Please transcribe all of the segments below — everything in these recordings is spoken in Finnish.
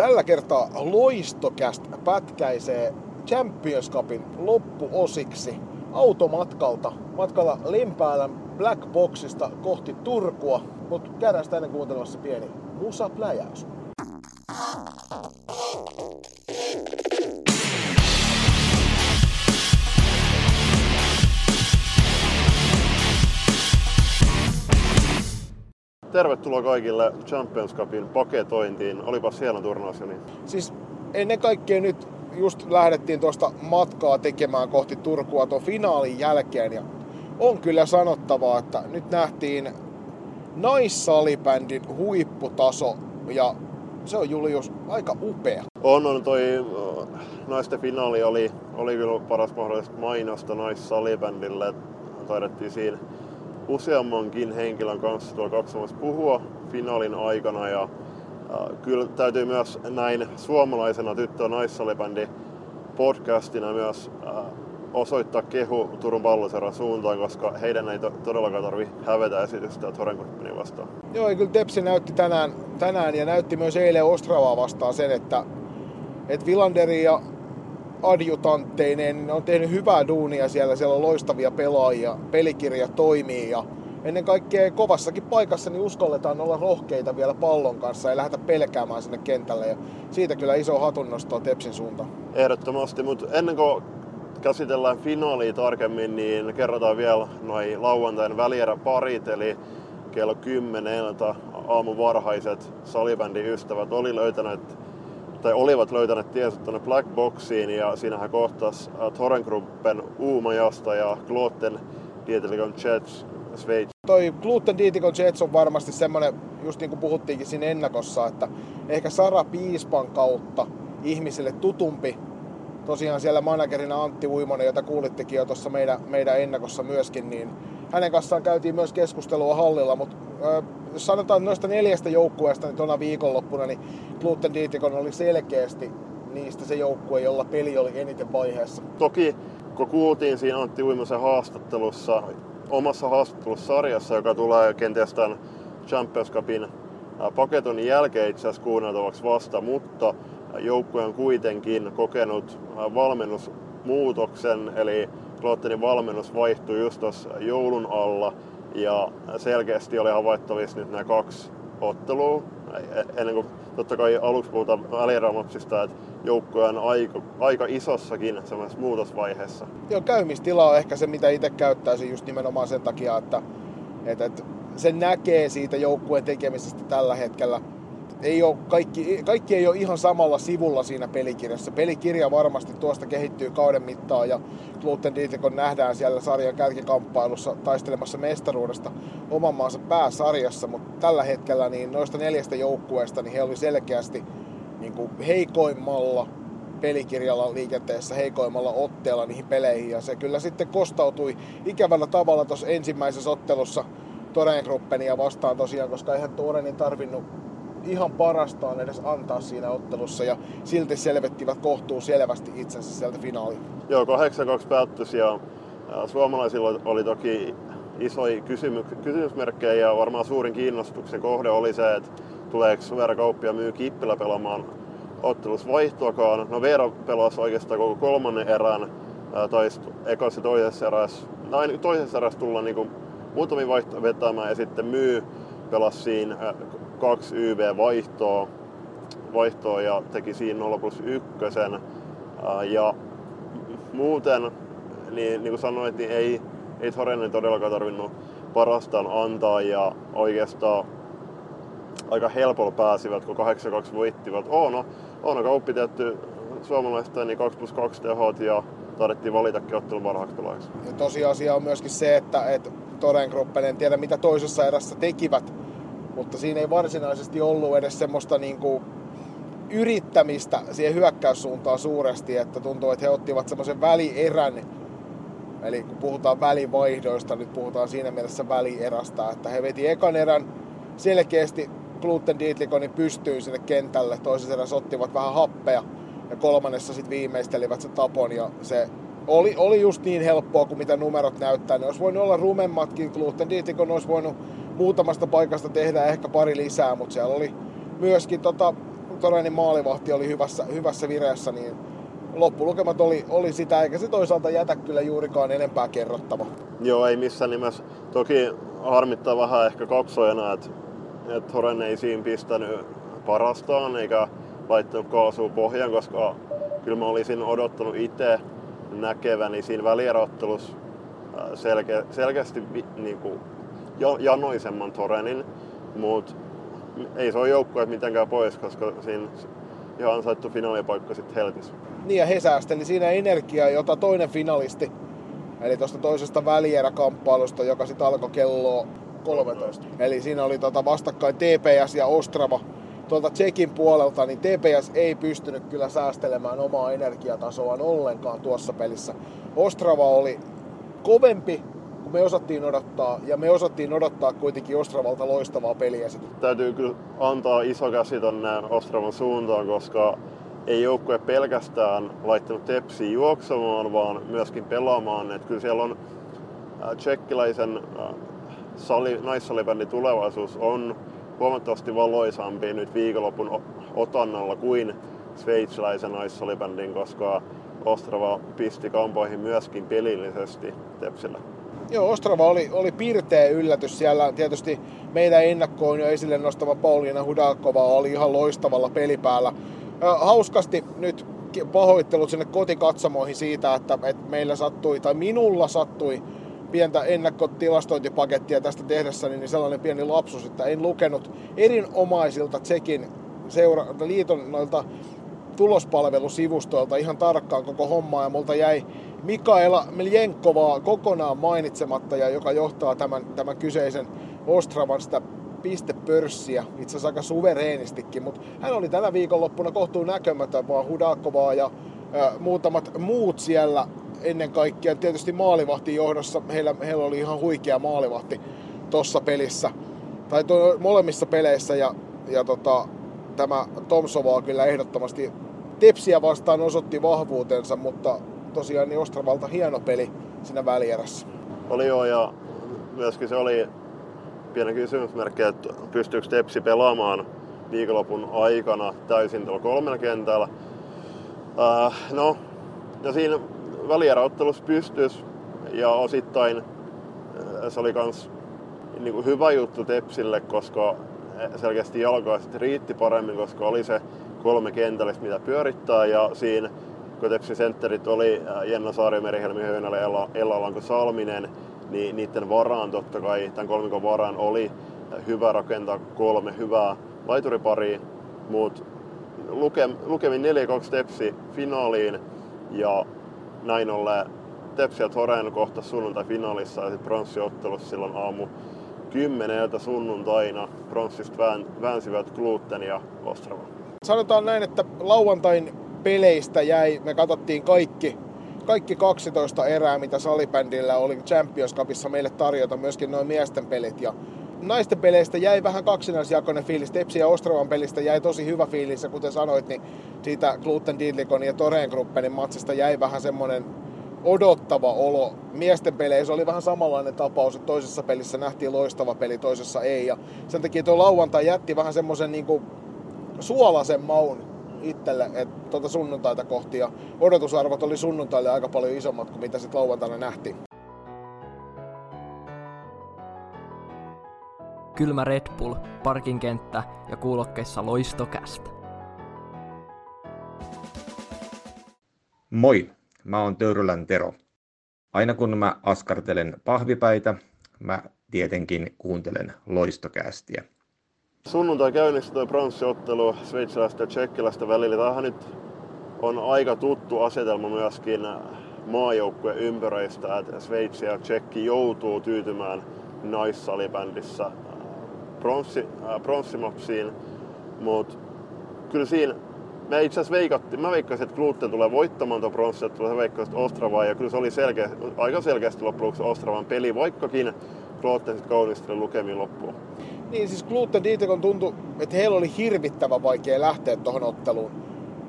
Tällä kertaa loistokäst pätkäisee Champions Cupin loppuosiksi automatkalta. Matkalla Lempäälän Black Boxista kohti Turkua, mutta käydään sitä ennen kuuntelemassa pieni musapläjäys. Tervetuloa kaikille Champions Cupin paketointiin. Olipas hieno turnaus, Joni. Siis ennen kaikkea nyt just lähdettiin tuosta matkaa tekemään kohti Turkua tuon finaalin jälkeen ja on kyllä sanottavaa, että nyt nähtiin naissalibändin huipputaso ja se on Julius aika upea. On, on toi naisten finaali oli, oli kyllä paras mahdollista mainosta naissalibändille. Taidettiin siinä useammankin henkilön kanssa tuolla katsomassa puhua finaalin aikana ja äh, kyllä täytyy myös näin suomalaisena tyttö- ja naissalibändi podcastina myös äh, osoittaa kehu Turun palloseran suuntaan, koska heidän ei to- todellakaan tarvi hävetä esitystä Torenkurppinin vastaan. Joo, ja kyllä Tepsi näytti tänään, tänään ja näytti myös eilen Ostravaa vastaan sen, että, että Vilanderi ja adjutantteineen on tehnyt hyvää duunia siellä, siellä on loistavia pelaajia, pelikirja toimii ja ennen kaikkea kovassakin paikassa niin uskalletaan olla rohkeita vielä pallon kanssa ja lähdetä pelkäämään sinne kentälle ja siitä kyllä iso hatunnosto Tepsin suuntaan. Ehdottomasti, mutta ennen kuin käsitellään finaalia tarkemmin, niin kerrotaan vielä noin lauantain välieräparit, eli kello 10 aamu varhaiset salibändin ystävät oli löytäneet tai olivat löytäneet tiensä tuonne Black Boxiin ja siinähän kohtas Torengruppen Uumajasta ja Glotten Dietelikon Jets Schweiz. Toi Gluten Dietikon Jets on varmasti semmonen, just niin kuin puhuttiinkin siinä ennakossa, että ehkä Sara Piispan kautta ihmisille tutumpi tosiaan siellä managerina Antti Uimonen, jota kuulittekin jo tuossa meidän, meidän ennakossa myöskin, niin hänen kanssaan käytiin myös keskustelua hallilla, mutta jos sanotaan noista neljästä joukkueesta niin tuona viikonloppuna, niin Gluten Dietikon oli selkeästi niistä se joukkue, jolla peli oli eniten vaiheessa. Toki kun kuultiin siinä Antti Uimosen haastattelussa, omassa haastattelussarjassa, joka tulee kenties tämän Champions Cupin paketon jälkeen itse asiassa kuunneltavaksi vasta, mutta joukkue on kuitenkin kokenut valmennusmuutoksen, eli Klottenin valmennus vaihtui just tuossa joulun alla ja selkeästi oli havaittavissa nyt nämä kaksi ottelua, ennen kuin totta kai aluksi puhutaan väliramoksista, että joukkue on aika, aika isossakin semmoisessa muutosvaiheessa. Joo, käymistila on ehkä se, mitä itse käyttäisin just nimenomaan sen takia, että, että, että se näkee siitä joukkueen tekemisestä tällä hetkellä ei ole, kaikki, kaikki ei ole ihan samalla sivulla siinä pelikirjassa. Pelikirja varmasti tuosta kehittyy kauden mittaan ja Gluten Dietikon nähdään siellä sarjan kärkikamppailussa taistelemassa mestaruudesta oman maansa pääsarjassa, mutta tällä hetkellä niin noista neljästä joukkueesta niin he oli selkeästi niin kuin heikoimmalla pelikirjalla liikenteessä heikoimmalla otteella niihin peleihin ja se kyllä sitten kostautui ikävällä tavalla tuossa ensimmäisessä ottelussa Torengruppenia vastaan tosiaan, koska eihän Torenin tarvinnut ihan parastaan edes antaa siinä ottelussa ja silti selvettivät kohtuu selvästi itsensä sieltä finaaliin. Joo, 8-2 päättys ja suomalaisilla oli toki isoja kysymy- kysymysmerkkejä ja varmaan suurin kiinnostuksen kohde oli se, että tuleeko Veera Kauppia myy Kippilä pelaamaan ottelussa vaihtoakaan. No Veera pelasi oikeastaan koko kolmannen erän, tai ekassa toisessa erässä. No, toisessa erässä tulla niin muutamia vaihtoja vetämään ja sitten myy pelasi siinä kaksi YV-vaihtoa vaihtoa ja teki siinä 0 plus 1. Ja muuten, niin, niin kuin sanoit, niin ei, ei Torenen todellakaan tarvinnut parastaan antaa ja oikeastaan aika helpolla pääsivät, kun 8-2 voittivat. Oono, Oono Kauppi tietty suomalaista niin 2 plus 2 tehot ja tarvittiin valitakin ottelun parhaaksi. Ja tosiasia on myöskin se, että, että Torengruppen, en tiedä mitä toisessa erässä tekivät, mutta siinä ei varsinaisesti ollut edes semmoista niin kuin yrittämistä siihen hyökkäyssuuntaan suuresti, että tuntuu, että he ottivat semmoisen välierän, eli kun puhutaan välivaihdoista, nyt puhutaan siinä mielessä välierästä, että he veti ekan erän selkeästi Gluten Dietlikonin niin pystyy sinne kentälle, toisessa erässä ottivat vähän happea ja kolmannessa sitten viimeistelivät se tapon ja se oli, oli just niin helppoa kuin mitä numerot näyttää. Ne olisi voinut olla rumemmatkin, Gluten Dietikon olisi voinut muutamasta paikasta tehdä ehkä pari lisää, mutta siellä oli myöskin tota, Torenin maalivahti oli hyvässä, hyvässä vireessä, niin loppulukemat oli, oli sitä, eikä se toisaalta jätä kyllä juurikaan enempää kerrottava. Joo, ei missään nimessä. Toki harmittaa vähän ehkä kaksojana, että, että Horen ei siinä pistänyt parastaan eikä laittanut kaasua pohjaan, koska kyllä mä olisin odottanut itse näkeväni siinä välierottelussa selke, selkeästi niin kuin, janoisemman Torenin, mutta ei se ole joukkue mitenkään pois, koska siinä ihan ansaittu finaalipaikka sitten heltis. Niin ja he säästeli siinä energiaa, jota toinen finalisti, eli tuosta toisesta välieräkamppailusta, joka sitten alkoi kello 13. Eli siinä oli tota vastakkain TPS ja Ostrava. Tuolta Tsekin puolelta, niin TPS ei pystynyt kyllä säästelemään omaa energiatasoaan ollenkaan tuossa pelissä. Ostrava oli kovempi kuin me osattiin odottaa, ja me osattiin odottaa kuitenkin Ostravalta loistavaa peliä. Täytyy kyllä antaa iso käsi tonne Ostravan suuntaan, koska ei joukkue pelkästään laittanut tepsiä juoksemaan, vaan myöskin pelaamaan. Et kyllä siellä on äh, tsekkiläisen äh, sali, naissalibändin tulevaisuus on huomattavasti valoisampi nyt viikonlopun otannalla kuin sveitsiläisen naissalibändin, koska Ostrava pisti kampoihin myöskin pelillisesti Tepsillä. Joo, Ostrava oli, oli pirteä yllätys siellä. Tietysti meidän ennakkoon jo esille nostava Pauliina Hudakova oli ihan loistavalla pelipäällä. Hauskasti nyt pahoittelut sinne kotikatsomoihin siitä, että, että meillä sattui, tai minulla sattui pientä ennakkotilastointipakettia tästä tehdessäni, niin sellainen pieni lapsus, että en lukenut erinomaisilta Tsekin seura- liiton noilta tulospalvelusivustoilta ihan tarkkaan koko hommaa ja multa jäi Mikaela Meljenkovaa kokonaan mainitsematta ja joka johtaa tämän, tämän kyseisen Ostravan sitä pistepörssiä, itse asiassa aika suvereenistikin, mutta hän oli tänä viikonloppuna kohtuun näkömätön, vaan Hudakovaa ja muutamat muut siellä ennen kaikkea. Tietysti maalivahti johdossa, heillä, heillä oli ihan huikea maalivahti tuossa pelissä, tai to, molemmissa peleissä, ja, ja tota, tämä Tomsovaa kyllä ehdottomasti Tepsiä vastaan osoitti vahvuutensa, mutta tosiaan niin Ostravalta hieno peli siinä välierässä. Oli joo, ja myöskin se oli pieni kysymysmerkki, että pystyykö Tepsi pelaamaan viikonlopun aikana täysin tuolla kolmella kentällä. Äh, no, ja siinä välieräottelussa pystyisi ja osittain äh, se oli myös niin hyvä juttu Tepsille, koska selkeästi jalkaiset riitti paremmin, koska oli se kolme kentällistä, mitä pyörittää ja siinä Kotepsin sentterit oli äh, Jenna Saari, Merihelmi Höynälä Ella, Ella Salminen, niin niiden varaan totta kai, tämän kolmikon varaan oli äh, hyvä rakentaa kolme hyvää laituriparia, mutta luke, lukemin 4-2 Tepsi finaaliin ja näin ollen Tepsi ja Toren kohta sunnuntai-finaalissa ja sitten pronssiottelussa silloin aamu kymmeneltä sunnuntaina pronssista väänsivät Gluten ja Ostrava. Sanotaan näin, että lauantain peleistä jäi, me katsottiin kaikki, kaikki 12 erää, mitä salibändillä oli Champions Cupissa meille tarjota, myöskin noin miesten pelit. Ja naisten peleistä jäi vähän kaksinaisjakoinen fiilis. Tepsi ja Ostrovan pelistä jäi tosi hyvä fiilis, ja kuten sanoit, niin siitä Gluten Didlikon ja Toreen Gruppenin matsista jäi vähän semmoinen odottava olo. Miesten peleissä oli vähän samanlainen tapaus, että toisessa pelissä nähtiin loistava peli, toisessa ei. Ja sen takia tuo lauantai jätti vähän semmoisen niin suolasen maun itselle että tuota sunnuntaita kohti ja odotusarvot oli sunnuntaille aika paljon isommat kuin mitä sitten lauantaina nähtiin. Kylmä Red Bull, parkinkenttä ja kuulokkeissa loistokästä. Moi, mä oon Töyrylän Tero. Aina kun mä askartelen pahvipäitä, mä tietenkin kuuntelen loistokästiä. Sunnuntai käynnissä tuo pronssiottelu sveitsiläistä ja tsekkiläistä välillä. Tämähän nyt on aika tuttu asetelma myöskin maajoukkueen ympäröistä, että Sveitsi ja Tsekki joutuu tyytymään naissalibändissä pronssi, äh, mutta kyllä siinä me itse asiassa veikattiin, mä veikkasin, että Gluten tulee voittamaan tuon pronssiottelun, se veikkasi Ostravaa ja kyllä se oli selkeä, aika selkeästi loppujen Ostravan peli, vaikkakin Gluten sitten kaunisteli lukemiin loppuun. Niin siis Gluten Dietikon tuntui, että heillä oli hirvittävän vaikea lähteä tuohon otteluun.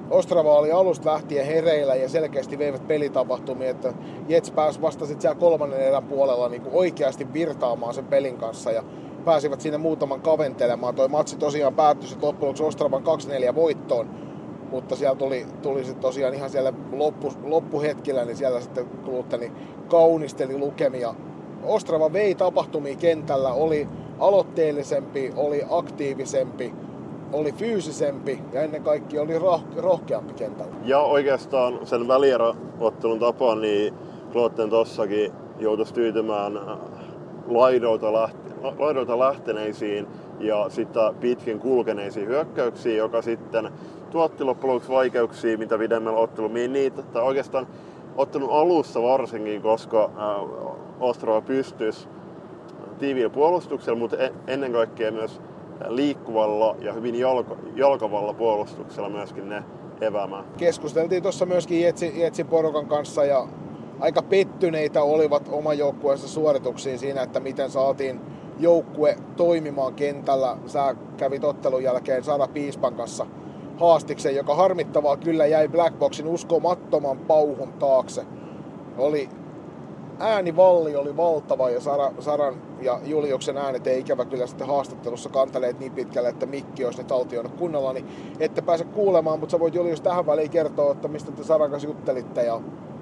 Ostrava oli alusta lähtien hereillä ja selkeästi veivät pelitapahtumia, että Jets pääsi vasta sitten siellä kolmannen erän puolella niin kuin oikeasti virtaamaan sen pelin kanssa. Ja pääsivät siinä muutaman kaventelemaan. Toi matsi tosiaan päättyi sitten loppujen Ostravan 2-4 voittoon, mutta siellä tuli, tuli sitten tosiaan ihan siellä loppu, loppuhetkellä, niin siellä sitten Klutteni kaunisteli lukemia. Ostrava vei tapahtumia kentällä, oli aloitteellisempi, oli aktiivisempi, oli fyysisempi ja ennen kaikkea oli rohkeampi kentällä. Ja oikeastaan sen välieroottelun tapaan, niin Klotten tossakin joutuisi tyytymään laidoilta, lähte- laidoilta lähteneisiin ja sitten pitkin kulkeneisiin hyökkäyksiin, joka sitten tuotti loppujen vaikeuksia, mitä pidemmällä ottelu niitä, tai oikeastaan ottanut alussa varsinkin, koska äh, Ostrava pystyisi tiiviillä puolustuksella, mutta e-, ennen kaikkea myös liikkuvalla ja hyvin jalka, jalkavalla puolustuksella myöskin ne eväämään. Keskusteltiin tuossa myöskin Jetsi, Jetsin porukan kanssa ja aika pettyneitä olivat oma joukkueensa suorituksiin siinä, että miten saatiin joukkue toimimaan kentällä. Sä kävit ottelun jälkeen Sara Piispan kanssa haastiksen, joka harmittavaa kyllä jäi Blackboxin uskomattoman pauhun taakse. Oli äänivalli oli valtava ja Sara, Saran ja Juliuksen äänet ei ikävä kyllä sitten haastattelussa kantaleet niin pitkälle, että mikki olisi ne taltioinut kunnolla, niin ette pääse kuulemaan, mutta sä voit Julius tähän väliin kertoa, että mistä te Saran kanssa juttelitte ja,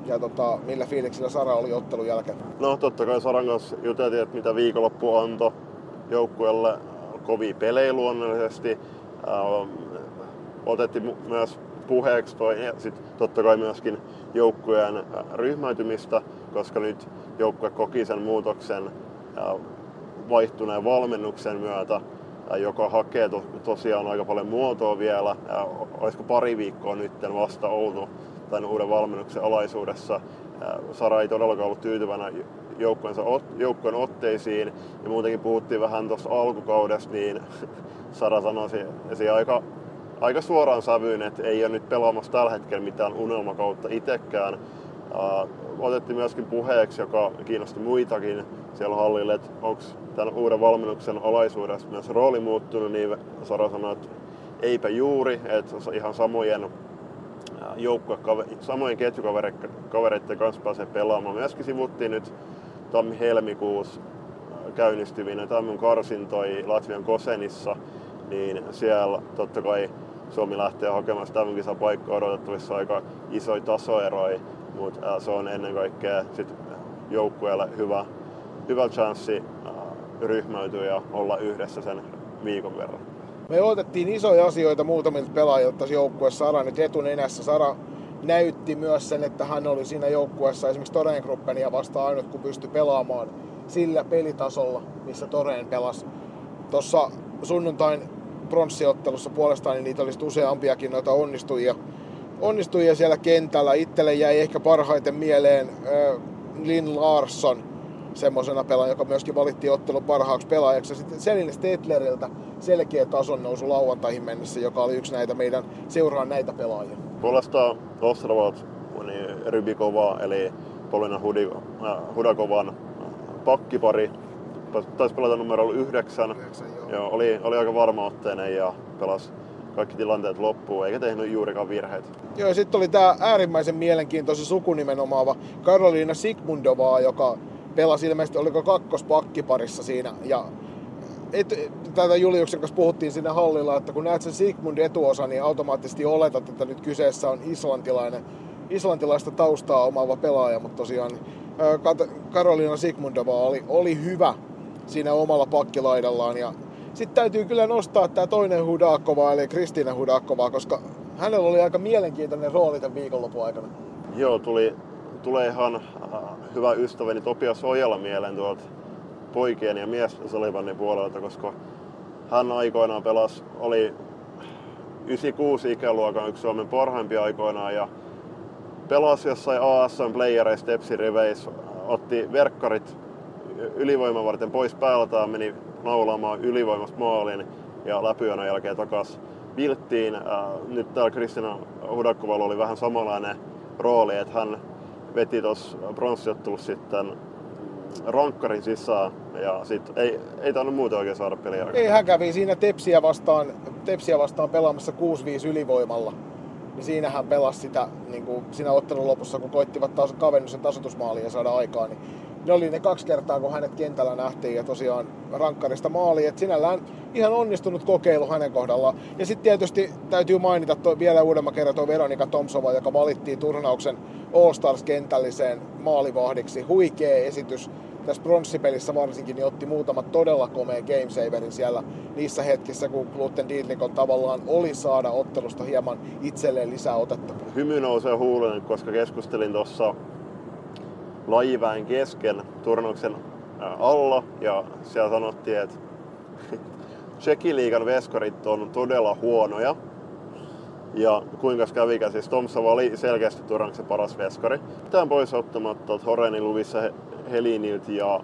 ja tota, millä fiiliksillä Sara oli ottelun jälkeen? No totta kai Saran kanssa juteltiin, että mitä viikonloppu antoi joukkueelle kovia pelejä luonnollisesti. Ähm, otettiin myös puheeksi toi, ja sit totta kai myöskin joukkueen äh, ryhmäytymistä, koska nyt joukkue koki sen muutoksen äh, vaihtuneen valmennuksen myötä, äh, joka hakee to, tosiaan aika paljon muotoa vielä. Olisiko pari viikkoa nyt vasta Oulu tämän uuden valmennuksen alaisuudessa. Sara ei todellakaan ollut tyytyvänä joukkueen otteisiin ja muutenkin puhuttiin vähän tuossa alkukaudesta, niin Sara sanoi aika aika suoraan sävyyn, että ei ole nyt pelaamassa tällä hetkellä mitään unelmakautta itsekään. Uh, otettiin myöskin puheeksi, joka kiinnosti muitakin siellä hallille, että onko tämän uuden valmennuksen alaisuudessa myös rooli muuttunut, niin Sara sanoi, että eipä juuri, että ihan samojen joukkue, samojen ketjukavereiden kanssa pääsee pelaamaan. Myöskin sivuttiin nyt tammi-helmikuussa käynnistyvinä tammin karsintoi Latvian Kosenissa, niin siellä totta kai Suomi lähtee hakemaan sitä paikkaa odotettavissa aika isoja tasoeroja, mutta se on ennen kaikkea sit joukkueelle hyvä, hyvä chanssi ryhmäytyä ja olla yhdessä sen viikon verran. Me otettiin isoja asioita muutamilta pelaajilta tässä joukkueessa. Sara nyt etunenässä. Sara näytti myös sen, että hän oli siinä joukkueessa esimerkiksi Toreen Gruppenia vastaan ainut, kun pystyi pelaamaan sillä pelitasolla, missä Toreen pelasi. Tuossa sunnuntain pronssiottelussa puolestaan, niin niitä olisi useampiakin noita onnistujia, onnistujia siellä kentällä. Itselle jäi ehkä parhaiten mieleen äh, Lin Larsson, semmoisena pelaajana, joka myöskin valittiin ottelun parhaaksi pelaajaksi. Sitten Selin Stetleriltä selkeä tason nousu lauantaihin mennessä, joka oli yksi näitä meidän seuraan näitä pelaajia. Puolestaan Ostravat niin Rybikova eli Polina Hudakovan pakkipari taisi pelata numero 9. 9 joo. joo. oli, oli aika varma otteinen ja pelasi kaikki tilanteet loppuun, eikä tehnyt juurikaan virheitä. Joo, ja sitten oli tämä äärimmäisen mielenkiintoisen sukunimen omaava Karoliina Sigmundovaa, joka pelasi ilmeisesti, oliko kakkospakkiparissa siinä. Ja et, tätä Juliuksen kanssa puhuttiin siinä hallilla, että kun näet sen Sigmund etuosa, niin automaattisesti oletat, että nyt kyseessä on islantilainen, islantilaista taustaa omaava pelaaja, mutta tosiaan Karoliina Sigmundova oli, oli hyvä siinä omalla pakkilaidallaan. Ja sitten täytyy kyllä nostaa tämä toinen Hudakova, eli Kristiina Hudakova, koska hänellä oli aika mielenkiintoinen rooli tämän viikonlopun aikana. Joo, tuli, tulee ihan äh, hyvä ystäväni Topias Ojala mieleen tuolta poikien ja miesten puolelta, koska hän aikoinaan pelasi, oli 96 ikäluokan yksi Suomen parhaimpia aikoinaan ja pelasi jossain ASM playereissa Tepsin riveissä, otti verkkarit ylivoiman varten pois päältä, meni naulaamaan ylivoimasta maalin ja läpyönä jälkeen takas vilttiin. Äh, nyt täällä Kristina Hudakkovalla oli vähän samanlainen rooli, että hän veti tuossa pronssiottelussa sitten rankkarin sisään ja sit ei, ei tainnut muuten oikein saada peliä. Ei, hän kävi siinä Tepsiä vastaan, Tepsiä vastaan pelaamassa 6-5 ylivoimalla. Niin siinä hän pelasi sitä niin kuin siinä ottelun lopussa, kun koittivat taas tasoitusmaaliin ja saada aikaa, niin ne oli ne kaksi kertaa, kun hänet kentällä nähtiin ja tosiaan rankkarista maali. Et sinällään ihan onnistunut kokeilu hänen kohdallaan. Ja sitten tietysti täytyy mainita toi, vielä uudemman kerran tuo Veronika Tomsova, joka valittiin turnauksen All Stars kentälliseen maalivahdiksi. Huikea esitys tässä pronssipelissä varsinkin, niin otti muutamat todella komeen gamesaverin siellä niissä hetkissä, kun Gluten Dietlikon tavallaan oli saada ottelusta hieman itselleen lisää otetta. Hymy nousee huulen, koska keskustelin tuossa lajiväen kesken turnauksen alla ja siellä sanottiin, että Tsekiliigan veskarit on todella huonoja. Ja kuinka kävikään, siis Tomsova oli selkeästi turnauksen paras veskari. Tämän pois ottamatta Horenin luvissa Heliniltä ja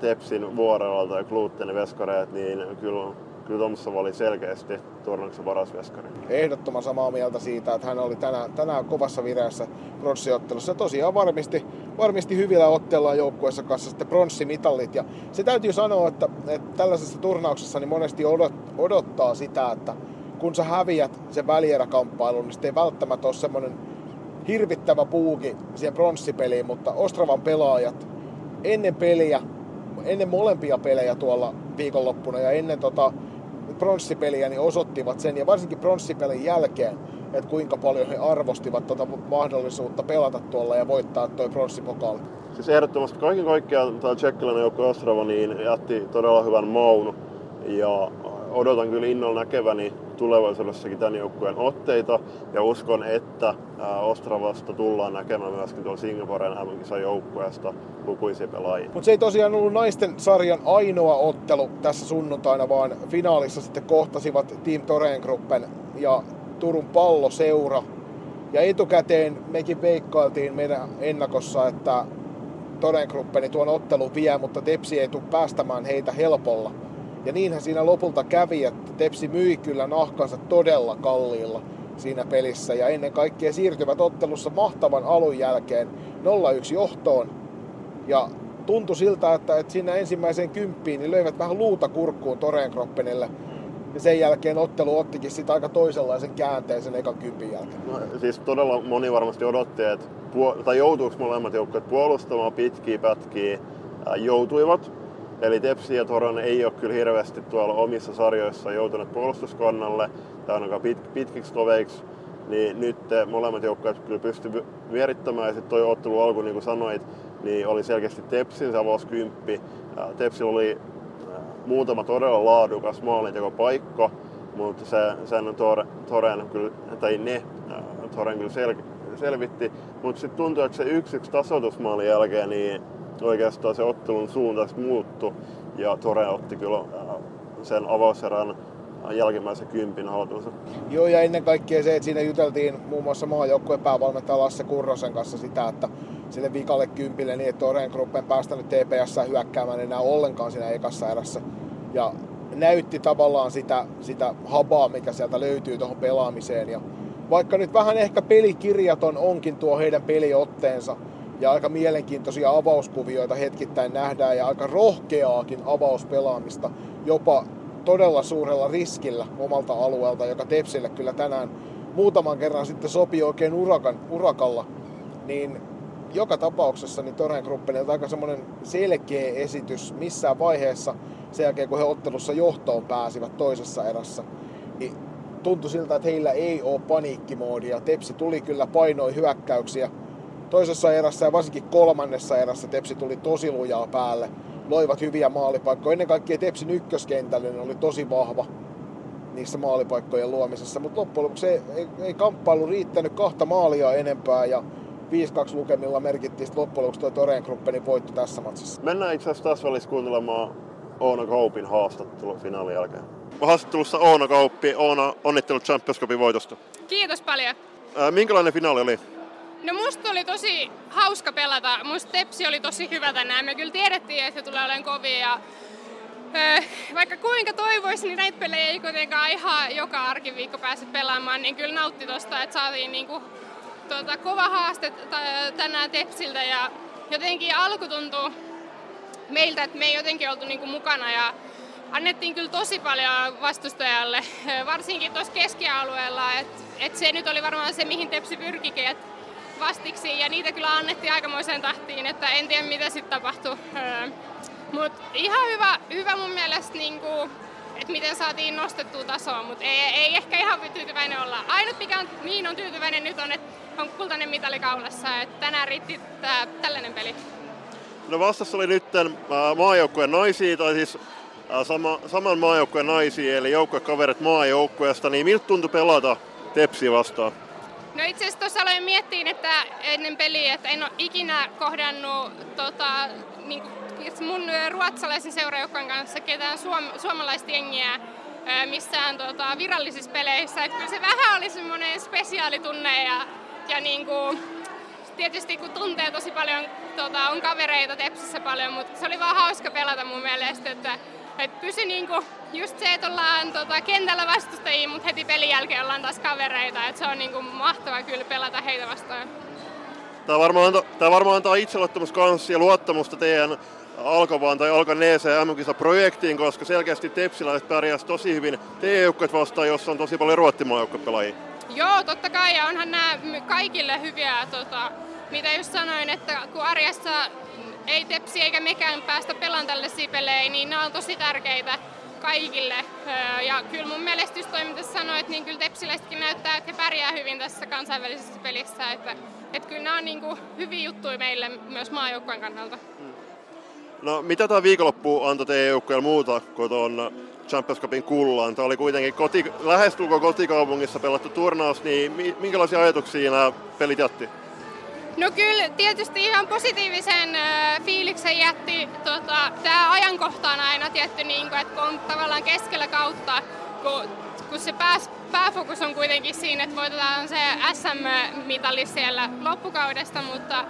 Tepsin vuorella ja Glutenin veskareet, niin kyllä kyllä Tomsson oli selkeästi turnauksen paras veskari. Ehdottoman samaa mieltä siitä, että hän oli tänään, tänään kovassa vireessä pronssiottelussa. Tosiaan varmisti, varmisti hyvillä otteilla joukkueessa kanssa sitten pronssimitallit. Ja se täytyy sanoa, että, että tällaisessa turnauksessa niin monesti odot, odottaa sitä, että kun sä häviät sen välieräkamppailun, niin sitten ei välttämättä ole semmoinen hirvittävä puuki siihen pronssipeliin, mutta Ostravan pelaajat ennen peliä, ennen molempia pelejä tuolla viikonloppuna ja ennen tota pronssipeliä niin osoittivat sen, ja varsinkin pronssipelin jälkeen, että kuinka paljon he arvostivat tuota mahdollisuutta pelata tuolla ja voittaa tuo pronssipokaali. Siis ehdottomasti kaiken kaikkiaan tämä tsekkiläinen joukko Ostrava niin jätti todella hyvän maun ja odotan kyllä innolla näkeväni tulevaisuudessakin tämän joukkueen otteita ja uskon, että Ostravasta tullaan näkemään myöskin tuolla Singaporen mm joukkueesta lukuisia pelaajia. Mutta se ei tosiaan ollut naisten sarjan ainoa ottelu tässä sunnuntaina, vaan finaalissa sitten kohtasivat Team Torengruppen ja Turun palloseura. Ja etukäteen mekin veikkailtiin meidän ennakossa, että Torengruppeni tuon ottelun vie, mutta Tepsi ei tule päästämään heitä helpolla. Ja niinhän siinä lopulta kävi, että Tepsi myi kyllä nahkansa todella kalliilla siinä pelissä. Ja ennen kaikkea siirtyvät ottelussa mahtavan alun jälkeen 0-1 johtoon. Ja tuntui siltä, että, että siinä ensimmäiseen kymppiin niin löivät vähän luuta kurkkuun Torenkroppenille. Ja sen jälkeen ottelu ottikin sitä aika toisenlaisen käänteen sen ekan kympin jälkeen. No, siis todella moni varmasti odotti, että puol- tai joutuuko molemmat joukkueet puolustamaan pitkiä pätkiä. Joutuivat, Eli Tepsi ja Toron ei ole kyllä hirveästi tuolla omissa sarjoissa joutuneet puolustuskannalle tai ainakaan pit, pitkiksi toveiksi. Niin nyt molemmat joukkueet kyllä pysty vierittämään ja sitten toi ottelu alku, niin kuin sanoit, niin oli selkeästi Tepsin se kymppi. Tepsi oli muutama todella laadukas maalintekopaikka, mutta se, sen Tor, Toren kyllä, tai ne Toren kyllä sel, selvitti. Mutta sitten tuntuu, että se yksi yksi tasoitusmaalin jälkeen, niin oikeastaan se ottelun suunta muuttu ja Tore otti kyllä äh, sen avauserän jälkimmäisen kympin haltuunsa. Joo, ja ennen kaikkea se, että siinä juteltiin muun muassa maajoukkueen päävalmentaja Lasse Kurrosen kanssa sitä, että sille vikalle kympille niin, että Toreen Group en päästänyt TPS hyökkäämään enää ollenkaan siinä ekassa erässä. Ja näytti tavallaan sitä, sitä habaa, mikä sieltä löytyy tuohon pelaamiseen. Ja vaikka nyt vähän ehkä pelikirjaton onkin tuo heidän peliotteensa, ja aika mielenkiintoisia avauskuvioita hetkittäin nähdään ja aika rohkeaakin avauspelaamista jopa todella suurella riskillä omalta alueelta, joka Tepsille kyllä tänään muutaman kerran sitten sopi oikein urakan, urakalla, niin joka tapauksessa niin Torhen Gruppenilta aika semmoinen selkeä esitys missään vaiheessa sen jälkeen, kun he ottelussa johtoon pääsivät toisessa erässä, niin tuntui siltä, että heillä ei ole paniikkimoodia. Tepsi tuli kyllä painoi hyökkäyksiä, toisessa erässä ja varsinkin kolmannessa erässä Tepsi tuli tosi lujaa päälle. Loivat hyviä maalipaikkoja. Ennen kaikkea Tepsin ykköskentällinen oli tosi vahva niissä maalipaikkojen luomisessa, mutta loppujen lopuksi ei, ei, ei kamppailu riittänyt kahta maalia enempää ja 5-2 lukemilla merkittiin sitten loppujen lopuksi tuo Toreen Gruppenin voitto tässä matsissa. Mennään itse asiassa tässä välissä kuuntelemaan Oona Kaupin haastattelu finaalin jälkeen. Haastattelussa Oona Kauppi. Oona, onnittelut Champions Cupin voitosta. Kiitos paljon. Ää, minkälainen finaali oli? No musta oli tosi hauska pelata. Musta Tepsi oli tosi hyvä tänään. Me kyllä tiedettiin, että se tulee olemaan kovia. Ja, öö, vaikka kuinka toivoisin, niin näitä pelejä ei kuitenkaan ihan joka arkiviikko pääse pelaamaan, niin kyllä nautti tosta, että saatiin niinku, tuota, kova haaste tänään Tepsiltä. Ja jotenkin alku tuntuu meiltä, että me ei jotenkin oltu niinku mukana. Ja annettiin kyllä tosi paljon vastustajalle, varsinkin tuossa keskialueella. Että et se nyt oli varmaan se, mihin Tepsi pyrkikin. Että vastiksi ja niitä kyllä annettiin aikamoiseen tahtiin, että en tiedä mitä sitten tapahtui. Öö, mutta ihan hyvä, hyvä mun mielestä niinku, että miten saatiin nostettua tasoa, mutta ei, ei ehkä ihan tyytyväinen olla. Ainut mikä on, mihin on tyytyväinen nyt on, että on kultainen mitali kaulassa. Että tänään riitti tää, tällainen peli. No vastassa oli nyt maajoukkueen naisia, tai siis sama, saman maajoukkueen naisia, eli joukkuekaverit maajoukkueesta, niin miltä tuntui pelata Tepsi vastaan? No itse asiassa tuossa aloin miettiä, että ennen peliä, että en ole ikinä kohdannut tota, niin mun ruotsalaisen seurajoukkueen kanssa ketään suom, suomalaista jengiä missään tota, virallisissa peleissä. Että kyllä se vähän oli semmoinen spesiaalitunne ja, ja niin kuin, tietysti kun tuntee tosi paljon, tota, on kavereita Tepsissä paljon, mutta se oli vaan hauska pelata mun mielestä, että et pysy niinku just se, että ollaan tota, kentällä vastustajia, mutta heti pelin jälkeen ollaan taas kavereita. Et se on niinku mahtavaa kyllä pelata heitä vastaan. Tämä varmaan, antaa, tämä varmaan antaa itseluottamus kanssa ja luottamusta teidän alkavaan tai alkaneeseen mm projektiin, koska selkeästi tepsiläiset pärjäsivät tosi hyvin te vastaan, jossa on tosi paljon ruottimaajoukkuepelaajia. Joo, totta kai, ja onhan nämä kaikille hyviä, tota, mitä just sanoin, että kun arjessa ei Tepsi eikä mekään päästä pelaan tällaisia pelejä, niin nämä on tosi tärkeitä kaikille. Ja kyllä mun toi, mitä sanoit, niin kyllä Tepsiläisetkin näyttää, että he pärjää hyvin tässä kansainvälisessä pelissä. Että, että kyllä nämä on niin kuin hyviä juttuja meille myös maajoukkueen kannalta. No mitä tämä viikonloppu antoi teidän joukkueelle muuta kuin tuon Champions Cupin kullaan? Tämä oli kuitenkin koti, lähestulko kotikaupungissa pelattu turnaus, niin minkälaisia ajatuksia nämä pelit jätti? No kyllä tietysti ihan positiivisen fiiliksen jätti tota, tämä ajankohta on aina tietty, niin kuin, että kun on tavallaan keskellä kautta, kun, kun se pääs, pääfokus on kuitenkin siinä, että voitetaan se SM-mitali siellä loppukaudesta, mutta,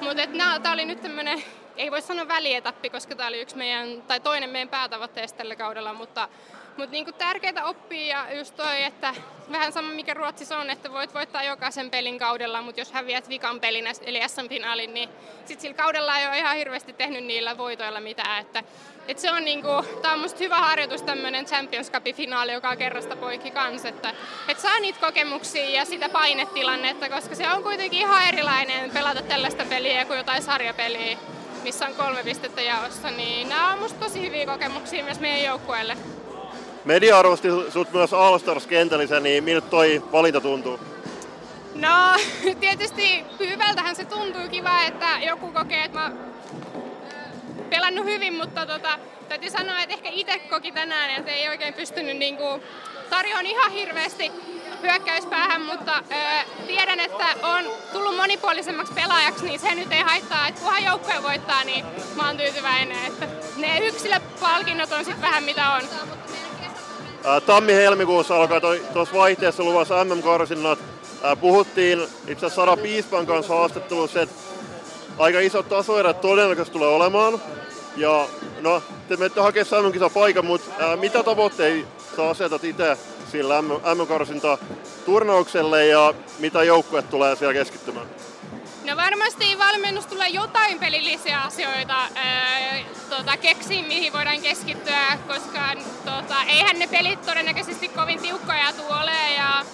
mutta tämä oli nyt tämmöinen ei voi sanoa välietappi, koska tämä oli yksi meidän, tai toinen meidän päätavoitteesta tällä kaudella, mutta mutta niinku tärkeää oppia ja just toi, että vähän sama mikä Ruotsissa on, että voit voittaa jokaisen pelin kaudella, mutta jos häviät vikan pelin eli SM-finaalin, niin sit sillä kaudella ei ole ihan hirveästi tehnyt niillä voitoilla mitään. Että, et se on niinku, tää on musta hyvä harjoitus tämmönen Champions Cupin finaali, joka on kerrasta poikki kans, että et saa niitä kokemuksia ja sitä painetilannetta, koska se on kuitenkin ihan erilainen pelata tällaista peliä kuin jotain sarjapeliä missä on kolme pistettä jaossa, niin nämä on musta tosi hyviä kokemuksia myös meidän joukkueelle. Media arvosti sut myös All-Stars-kentällisen, niin miltä toi valinta tuntuu? No, tietysti hyvältähän se tuntuu. Kiva, että joku kokee, että mä pelannut hyvin, mutta tota, täytyy sanoa, että ehkä itse koki tänään, että ei oikein pystynyt niinku tarjoamaan ihan hirveästi hyökkäyspäähän, mutta ö, tiedän, että on tullut monipuolisemmaksi pelaajaksi, niin se nyt ei haittaa, että kunhan joukkoja voittaa, niin mä oon tyytyväinen, että ne yksilöpalkinnot on sitten vähän mitä on. Tammi-helmikuussa alkaa tuossa vaihteessa luvassa MM-karsinnat. Puhuttiin itse asiassa Sara Piispan kanssa haastattelussa, että aika isot tasoerät todennäköisesti tulee olemaan. Ja no, te menette hakemaan mm paikan, mutta ää, mitä tavoitteita sä asetat itse sillä MM-karsinta turnaukselle ja mitä joukkue tulee siellä keskittymään? No varmasti valmennus tulee jotain pelillisiä asioita ää, tota, keksiin, mihin voidaan keskittyä, koska tota, eihän ne pelit todennäköisesti kovin tiukkoja tuole ja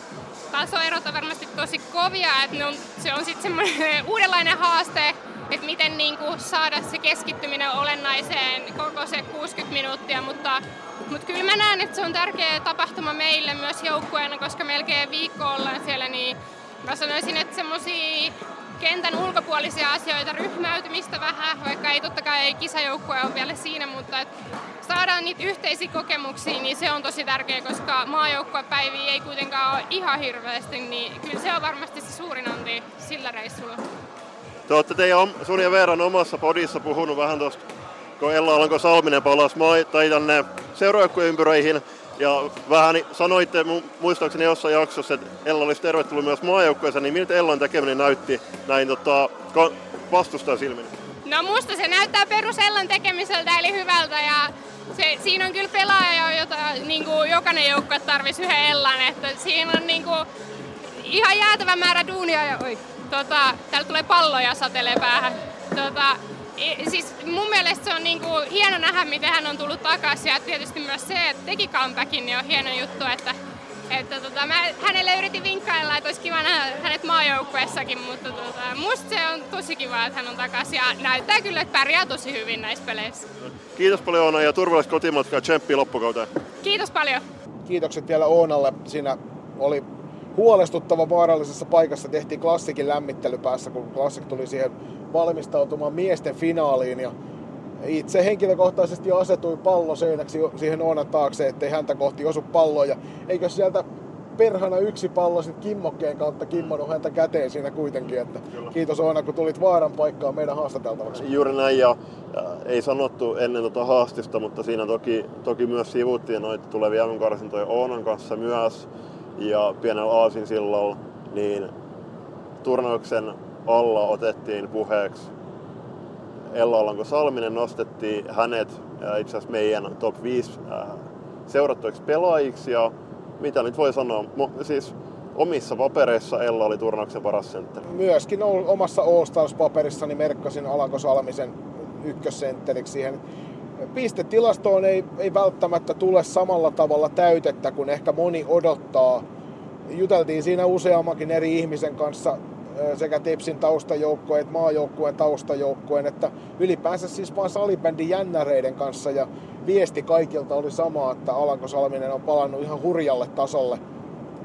tasoerot on varmasti tosi kovia, että on, se on sitten semmoinen uudenlainen haaste, että miten niin kuin, saada se keskittyminen olennaiseen koko se 60 minuuttia, mutta, mutta kyllä mä näen, että se on tärkeä tapahtuma meille myös joukkueena, koska melkein viikko ollaan siellä, mä sanoisin, että semmoisia kentän ulkopuolisia asioita, ryhmäytymistä vähän, vaikka ei totta kai ei kisajoukkue ole vielä siinä, mutta et saadaan niitä yhteisiä kokemuksia, niin se on tosi tärkeää, koska maajoukkuepäiviä ei kuitenkaan ole ihan hirveästi, niin kyllä se on varmasti se suurin anti sillä reissulla. Te olette teidän sun ja Veeran omassa podissa puhunut vähän tuosta, kun Ella Alanko Salminen palasi tai tänne seuraajoukkueympyröihin, ja vähän sanoitte muistaakseni jossain jaksossa, että Ella olisi tervetullut myös maajoukkueeseen, niin miltä Ellan tekeminen näytti näin tota, vastustajan silmin? No musta se näyttää perus Ellan tekemiseltä eli hyvältä ja se, siinä on kyllä pelaaja, jota niin kuin jokainen joukkue tarvisi yhden Ellan, että siinä on niin kuin, ihan jäätävä määrä duunia ja oi, tota, täällä tulee palloja satelee päähän. Tota, siis mun mielestä se on niinku hieno nähdä, miten hän on tullut takaisin ja tietysti myös se, että teki comebackin, niin on hieno juttu, että, että tota, mä hänelle yritin vinkkailla, että olisi kiva nähdä hänet maajoukkueessakin, mutta tota, musta se on tosi kiva, että hän on takaisin ja näyttää kyllä, että pärjää tosi hyvin näissä peleissä. Kiitos paljon Oona ja turvallista kotimatkaa tsemppiä loppukauteen. Kiitos paljon. Kiitokset vielä Oonalle. Siinä oli huolestuttava vaarallisessa paikassa. Tehtiin klassikin lämmittely päässä, kun klassik tuli siihen valmistautumaan miesten finaaliin. Ja itse henkilökohtaisesti asetui pallo seinäksi siihen Oonan taakse, ettei häntä kohti osu palloja. Eikö sieltä perhana yksi pallo sitten kimmokkeen kautta kimmonut häntä käteen siinä kuitenkin. Että kiitos Oona, kun tulit vaaran paikkaan meidän haastateltavaksi. Juuri näin ja, ja ei sanottu ennen tota haastista, mutta siinä toki, toki myös sivuttiin noita tulevia MM-karsintoja Oonan kanssa myös ja pienellä aasinsillalla, niin turnauksen alla otettiin puheeksi Ella Alanko Salminen, nostettiin hänet itse asiassa meidän top 5 seurattuiksi pelaajiksi ja mitä nyt voi sanoa, siis omissa papereissa Ella oli turnauksen paras sentteri. Myöskin omassa All-Stars-paperissani merkkasin Alanko Salmisen ykkössentteriksi siihen. Pistetilastoon ei, ei välttämättä tule samalla tavalla täytettä kuin ehkä moni odottaa. Juteltiin siinä useammankin eri ihmisen kanssa sekä Tepsin taustajoukkojen että maajoukkueen taustajoukkueen, että ylipäänsä siis vaan salibändin jännäreiden kanssa ja viesti kaikilta oli sama, että Alanko Salminen on palannut ihan hurjalle tasolle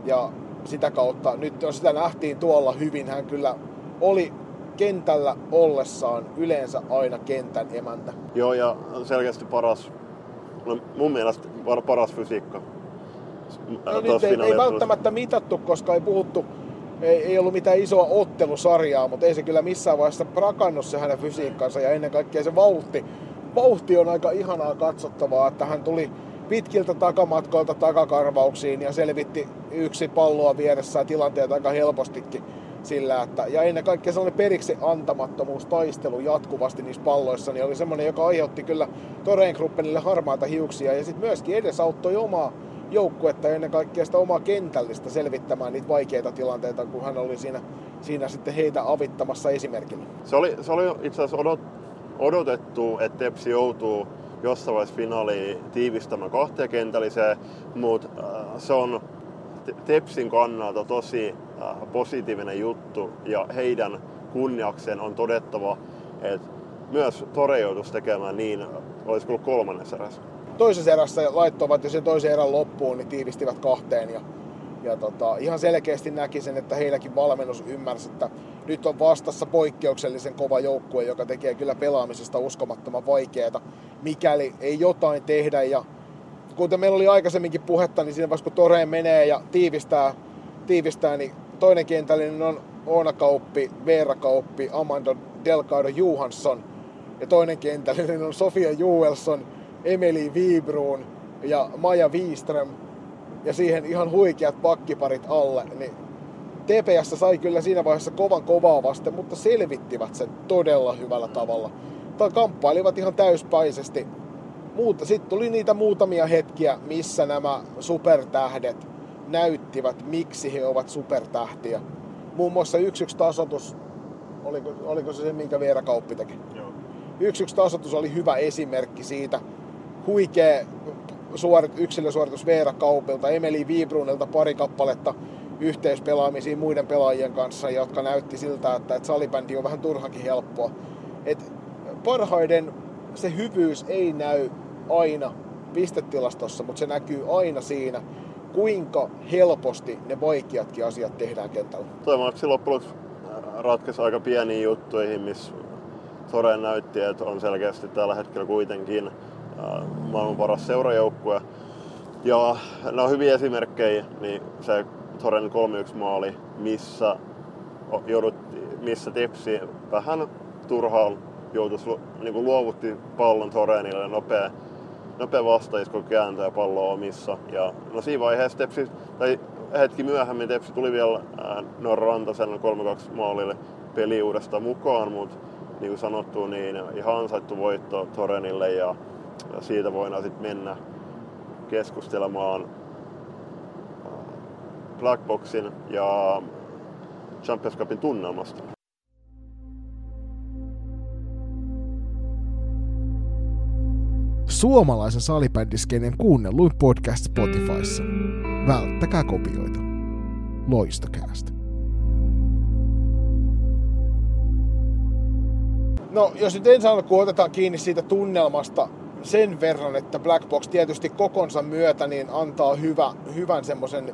ja sitä kautta nyt jos sitä nähtiin tuolla hyvin, hän kyllä oli kentällä ollessaan yleensä aina kentän emäntä. Joo ja selkeästi paras, no mun mielestä paras fysiikka. No nyt ei, ei välttämättä mitattu, koska ei puhuttu ei, ei ollut mitään isoa ottelusarjaa, mutta ei se kyllä missään vaiheessa prakannut se hänen fysiikkansa ja ennen kaikkea se vauhti. Vauhti on aika ihanaa katsottavaa, että hän tuli pitkiltä takamatkoilta takakarvauksiin ja selvitti yksi palloa vieressä tilanteet aika helpostikin sillä, että, ja ennen kaikkea sellainen periksi antamattomuus, taistelu jatkuvasti niissä palloissa, niin oli semmoinen, joka aiheutti kyllä Toreen Gruppenille harmaata hiuksia ja sitten myöskin edesauttoi omaa joukkuetta ja ennen kaikkea sitä omaa kentällistä selvittämään niitä vaikeita tilanteita, kun hän oli siinä, siinä sitten heitä avittamassa esimerkillä. Se oli, se oli itse asiassa odot, odotettu, että Tepsi joutuu jossain vaiheessa finaaliin tiivistämään kahteen kentälliseen, mutta äh, se on Tepsin kannalta tosi positiivinen juttu ja heidän kunniakseen on todettava, että myös Tore joutuisi tekemään niin, olisiko ollut kolmannessa erässä toisessa erässä laittoivat jo sen toisen erän loppuun, niin tiivistivät kahteen. Ja, ja tota, ihan selkeästi näki sen, että heilläkin valmennus ymmärsi, että nyt on vastassa poikkeuksellisen kova joukkue, joka tekee kyllä pelaamisesta uskomattoman vaikeaa, mikäli ei jotain tehdä. Ja kuten meillä oli aikaisemminkin puhetta, niin siinä vaiheessa kun Toreen menee ja tiivistää, tiivistää niin toinen kentällinen on Oona Kauppi, Veera Kauppi, Amanda Delgado Johansson ja toinen kentällinen on Sofia Juelson, Emeli Vibruun ja Maja Wiström ja siihen ihan huikeat pakkiparit alle, niin TPS sai kyllä siinä vaiheessa kovan kovaa vasten, mutta selvittivät sen todella hyvällä tavalla. Tai kamppailivat ihan täyspäisesti. Mutta sitten tuli niitä muutamia hetkiä, missä nämä supertähdet näyttivät, miksi he ovat supertähtiä. Muun muassa yksi yksi tasotus, oliko, oliko se se, minkä Veera Kauppi teki? Joo. Yksi yksi tasotus oli hyvä esimerkki siitä, huikea suorit, yksilösuoritus Veera Kaupilta, Emeli Vibrunilta pari kappaletta yhteispelaamisia muiden pelaajien kanssa, jotka näytti siltä, että, että salibändi on vähän turhankin helppoa. Et parhaiden se hyvyys ei näy aina pistetilastossa, mutta se näkyy aina siinä, kuinka helposti ne vaikeatkin asiat tehdään kentällä. Toivottavasti loppujen ratkaisi aika pieniin juttuihin, missä Soren näytti, että on selkeästi tällä hetkellä kuitenkin maailman paras seurajoukkue. Ja on hyviä esimerkkejä, niin se Toren 3-1 maali, missä, joudut, missä Tepsi vähän turhaan joutuisi, niin luovutti pallon Torenille nopea, nopea vastaisko kääntää palloa omissa. Ja no siinä vaiheessa Tepsi, tai hetki myöhemmin Tepsi tuli vielä Norra Rantasen 3-2 maalille peli uudestaan mukaan, mutta niin kuin sanottu, niin ihan ansaittu voitto Torenille ja ja siitä voidaan sitten mennä keskustelemaan äh, Blackboxin ja Champions Cupin tunnelmasta. suomalaisen salibändiskeinen kuunnelluin podcast Spotifyssa. Välttäkää kopioita. Loistokäästä. No, jos nyt ensi alkuun otetaan kiinni siitä tunnelmasta sen verran, että Black Box tietysti kokonsa myötä niin antaa hyvä, hyvän semmoisen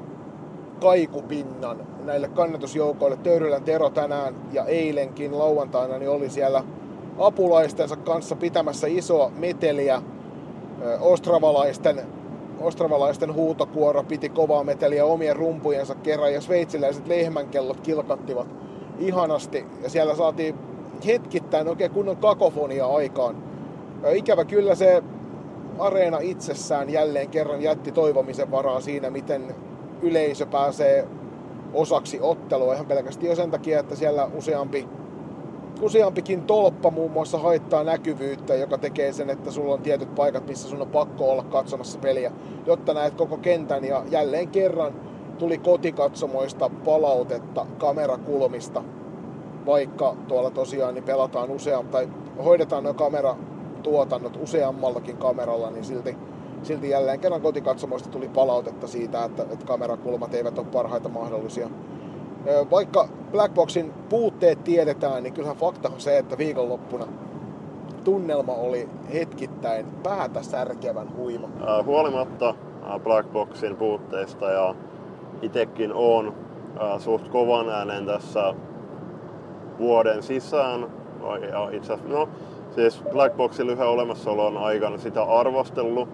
kaikupinnan näille kannatusjoukoille. Töyrylän Tero tänään ja eilenkin lauantaina niin oli siellä apulaistensa kanssa pitämässä isoa meteliä Ostravalaisten, ostravalaisten huutokuoro piti kovaa meteliä omien rumpujensa kerran ja sveitsiläiset lehmänkellot kilkattivat ihanasti. Ja siellä saatiin hetkittäin oikein kunnon kakofonia aikaan. Ikävä kyllä se areena itsessään jälleen kerran jätti toivomisen varaa siinä, miten yleisö pääsee osaksi ottelua ihan pelkästään jo sen takia, että siellä useampi, useampikin tolppa muun muassa haittaa näkyvyyttä, joka tekee sen, että sulla on tietyt paikat, missä sun on pakko olla katsomassa peliä, jotta näet koko kentän ja jälleen kerran tuli kotikatsomoista palautetta kamerakulmista, vaikka tuolla tosiaan niin pelataan useampi tai hoidetaan nuo kameratuotannot useammallakin kameralla, niin silti silti jälleen kerran kotikatsomoista tuli palautetta siitä, että, että kamerakulmat eivät ole parhaita mahdollisia. Vaikka Blackboxin puutteet tiedetään, niin kyllähän fakta on se, että viikonloppuna tunnelma oli hetkittäin päätä särkevän huima. Huolimatta Blackboxin puutteista ja itekin on suht kovan äänen tässä vuoden sisään. Ja itse asiassa, no, siis Blackboxin lyhyen olemassaolon aikana sitä arvostellut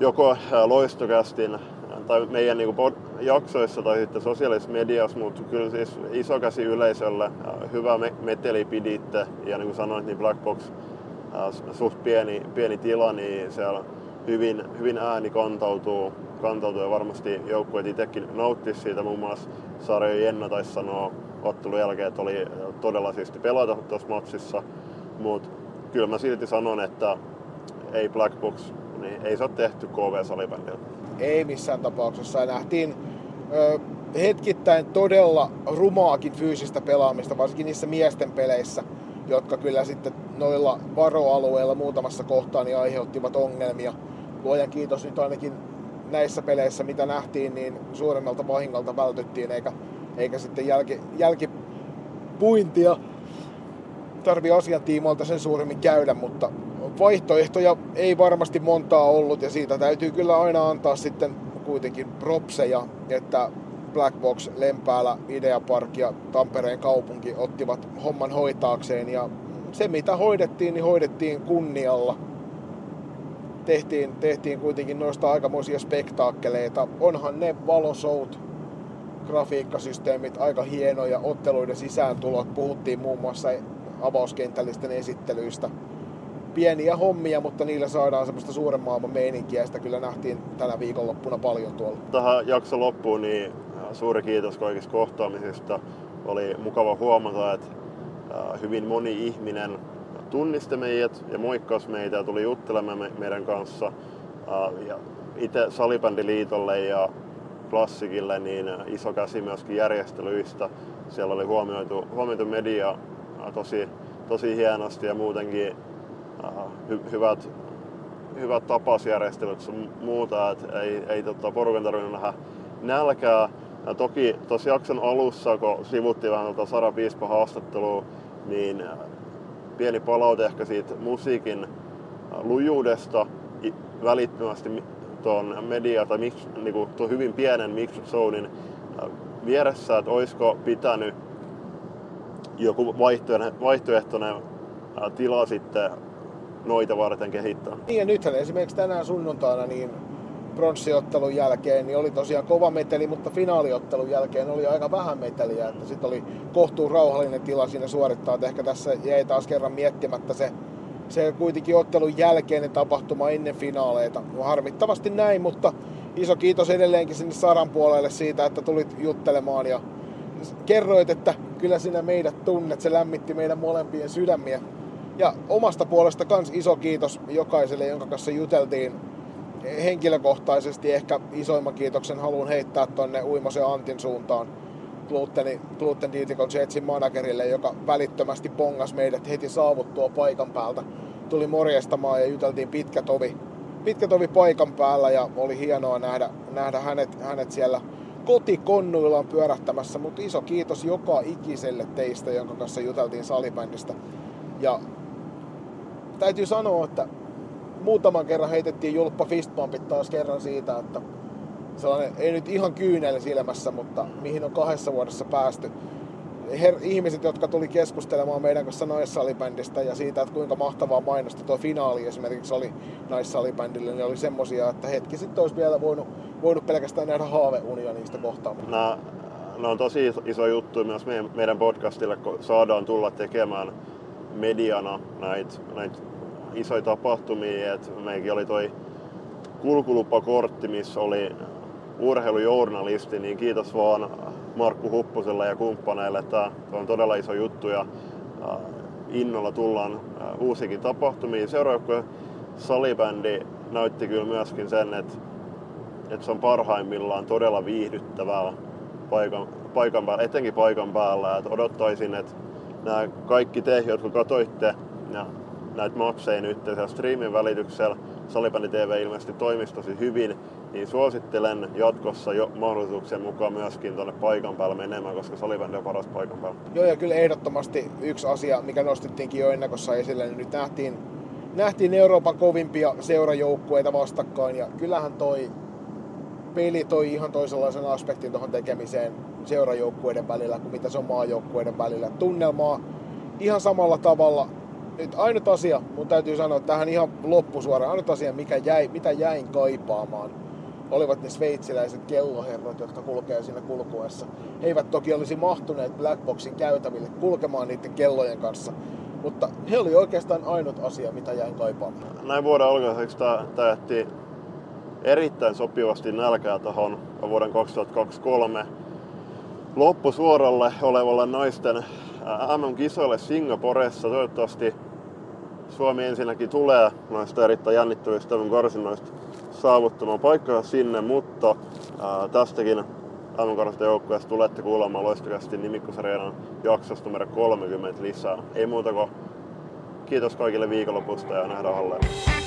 joko loistokästin tai meidän niin kuin jaksoissa tai sitten sosiaalisessa mediassa, mutta kyllä siis iso käsi yleisölle, hyvä meteli piditte ja niin kuin sanoit, niin Black Box suht pieni, pieni tila, niin siellä hyvin, hyvin ääni kantautuu, kantautuu ja varmasti joukkueet itsekin nauttisi siitä. Muun muassa Sarjo Jenna taisi sanoa ottelun jälkeen, että oli todella siisti pelata tuossa matsissa, mutta kyllä mä silti sanon, että ei Black Box niin ei se ole tehty KV-salibändillä. Ei missään tapauksessa. Ja nähtiin ö, hetkittäin todella rumaakin fyysistä pelaamista, varsinkin niissä miesten peleissä, jotka kyllä sitten noilla varoalueilla muutamassa kohtaa niin aiheuttivat ongelmia. Luojan kiitos nyt ainakin näissä peleissä, mitä nähtiin, niin suuremmalta vahingolta vältyttiin, eikä, eikä sitten jälki, jälkipuintia tarvi asian tiimoilta sen suuremmin käydä, mutta vaihtoehtoja ei varmasti montaa ollut ja siitä täytyy kyllä aina antaa sitten kuitenkin propseja, että Black Box, Lempäälä, Ideapark ja Tampereen kaupunki ottivat homman hoitaakseen ja se mitä hoidettiin, niin hoidettiin kunnialla. Tehtiin, tehtiin kuitenkin noista aikamoisia spektaakkeleita. Onhan ne valosout, grafiikkasysteemit aika hienoja, otteluiden sisääntulot. Puhuttiin muun muassa avauskentällisten esittelyistä pieniä hommia, mutta niillä saadaan semmoista suuren maailman meininkiä. Sitä kyllä nähtiin tänä viikonloppuna paljon tuolla. Tähän jakson loppuun niin suuri kiitos kaikista kohtaamisista. Oli mukava huomata, että hyvin moni ihminen tunnisti meidät ja moikkasi meitä ja tuli juttelemaan meidän kanssa. Ja itse Salibändiliitolle ja Klassikille niin iso käsi myöskin järjestelyistä. Siellä oli huomioitu, huomioitu media tosi, tosi hienosti ja muutenkin hy- hyvät, hyvät tapasjärjestelyt sun muuta, että ei, ei tota, porukan tarvinnut nähdä nälkää. Ja toki tuossa jakson alussa, kun sivuttiin vähän tuota Sara Piispa haastattelua, niin pieni palaute ehkä siitä musiikin lujuudesta välittömästi tuon media tai mix, niinku, tuon hyvin pienen mixed zonein vieressä, että olisiko pitänyt joku vaihtoehtoinen, vaihtoehtoinen tila sitten noita varten kehittää. Niin ja nythän esimerkiksi tänään sunnuntaina niin pronssiottelun jälkeen niin oli tosiaan kova meteli, mutta finaaliottelun jälkeen oli aika vähän meteliä. Sitten oli kohtuun rauhallinen tila siinä suorittaa. Että ehkä tässä jäi taas kerran miettimättä se, se kuitenkin ottelun jälkeinen tapahtuma ennen finaaleita. Harmittavasti näin, mutta iso kiitos edelleenkin sinne Saran puolelle siitä, että tulit juttelemaan ja kerroit, että kyllä sinä meidät tunnet. Se lämmitti meidän molempien sydämiä ja omasta puolesta kans iso kiitos jokaiselle, jonka kanssa juteltiin henkilökohtaisesti. Ehkä isoimman kiitoksen haluan heittää tonne Uimosen Antin suuntaan. Gluteni, Gluten Diitikon Jetsin managerille, joka välittömästi pongas meidät heti saavuttua paikan päältä. Tuli morjestamaan ja juteltiin pitkä tovi, pitkä tovi paikan päällä ja oli hienoa nähdä, nähdä hänet, hänet siellä kotikonnuillaan pyörähtämässä, mutta iso kiitos joka ikiselle teistä, jonka kanssa juteltiin salibändistä Ja täytyy sanoa, että muutaman kerran heitettiin julppa fistbumpit taas kerran siitä, että sellainen, ei nyt ihan kyynel silmässä, mutta mihin on kahdessa vuodessa päästy. Her, ihmiset, jotka tuli keskustelemaan meidän kanssa naissalibändistä ja siitä, että kuinka mahtavaa mainosta tuo finaali esimerkiksi oli naissalibändille, niin oli semmosia, että hetki sitten olisi vielä voinut, voinut pelkästään nähdä haaveunia niistä kohtaan. Nämä on tosi iso, iso juttu myös meidän, meidän podcastille, kun saadaan tulla tekemään mediana näitä näit isoja tapahtumia. Et meilläkin oli toi kulkulupakortti, missä oli urheilujournalisti, niin kiitos vaan Markku Huppuselle ja kumppaneille. Tämä on todella iso juttu ja innolla tullaan uusikin tapahtumiin. Seuraava salibändi näytti kyllä myöskin sen, että, että se on parhaimmillaan todella viihdyttävää paikan, paikan päällä, etenkin paikan päällä. Että odottaisin, että nämä kaikki te, jotka katoitte ja näitä matseja nyt ja streamin välityksellä, Salibändi TV ilmeisesti toimisi tosi hyvin, niin suosittelen jatkossa jo mahdollisuuksien mukaan myöskin tuonne paikan päälle menemään, koska Salibändi on paras paikan päällä. Joo, ja kyllä ehdottomasti yksi asia, mikä nostettiinkin jo ennakossa esille, niin nyt nähtiin, nähtiin Euroopan kovimpia seurajoukkueita vastakkain, ja kyllähän toi peli toi ihan toisenlaisen aspektin tuohon tekemiseen seurajoukkueiden välillä kuin mitä se on maajoukkueiden välillä. Tunnelmaa ihan samalla tavalla nyt ainut asia, mun täytyy sanoa tähän ihan loppusuoraan, ainut asia, mikä jäi, mitä jäin kaipaamaan, olivat ne sveitsiläiset kelloherrat, jotka kulkee siinä kulkuessa. He eivät toki olisi mahtuneet Blackboxin käytäville kulkemaan niiden kellojen kanssa, mutta he oli oikeastaan ainut asia, mitä jäin kaipaamaan. Näin vuoden alkaiseksi tämä erittäin sopivasti nälkää tuohon vuoden 2023 loppusuoralle olevalle naisten MM-kisoille Singaporessa. Toivottavasti Suomi ensinnäkin tulee noista erittäin jännittävistä karsinnoista saavuttamaan paikkaa sinne, mutta ää, tästäkin mm joukkueesta tulette kuulemaan loistavasti nimikkosarjan jaksosta numero 30 lisää. Ei muuta kuin kiitos kaikille viikonlopusta ja nähdään halleen.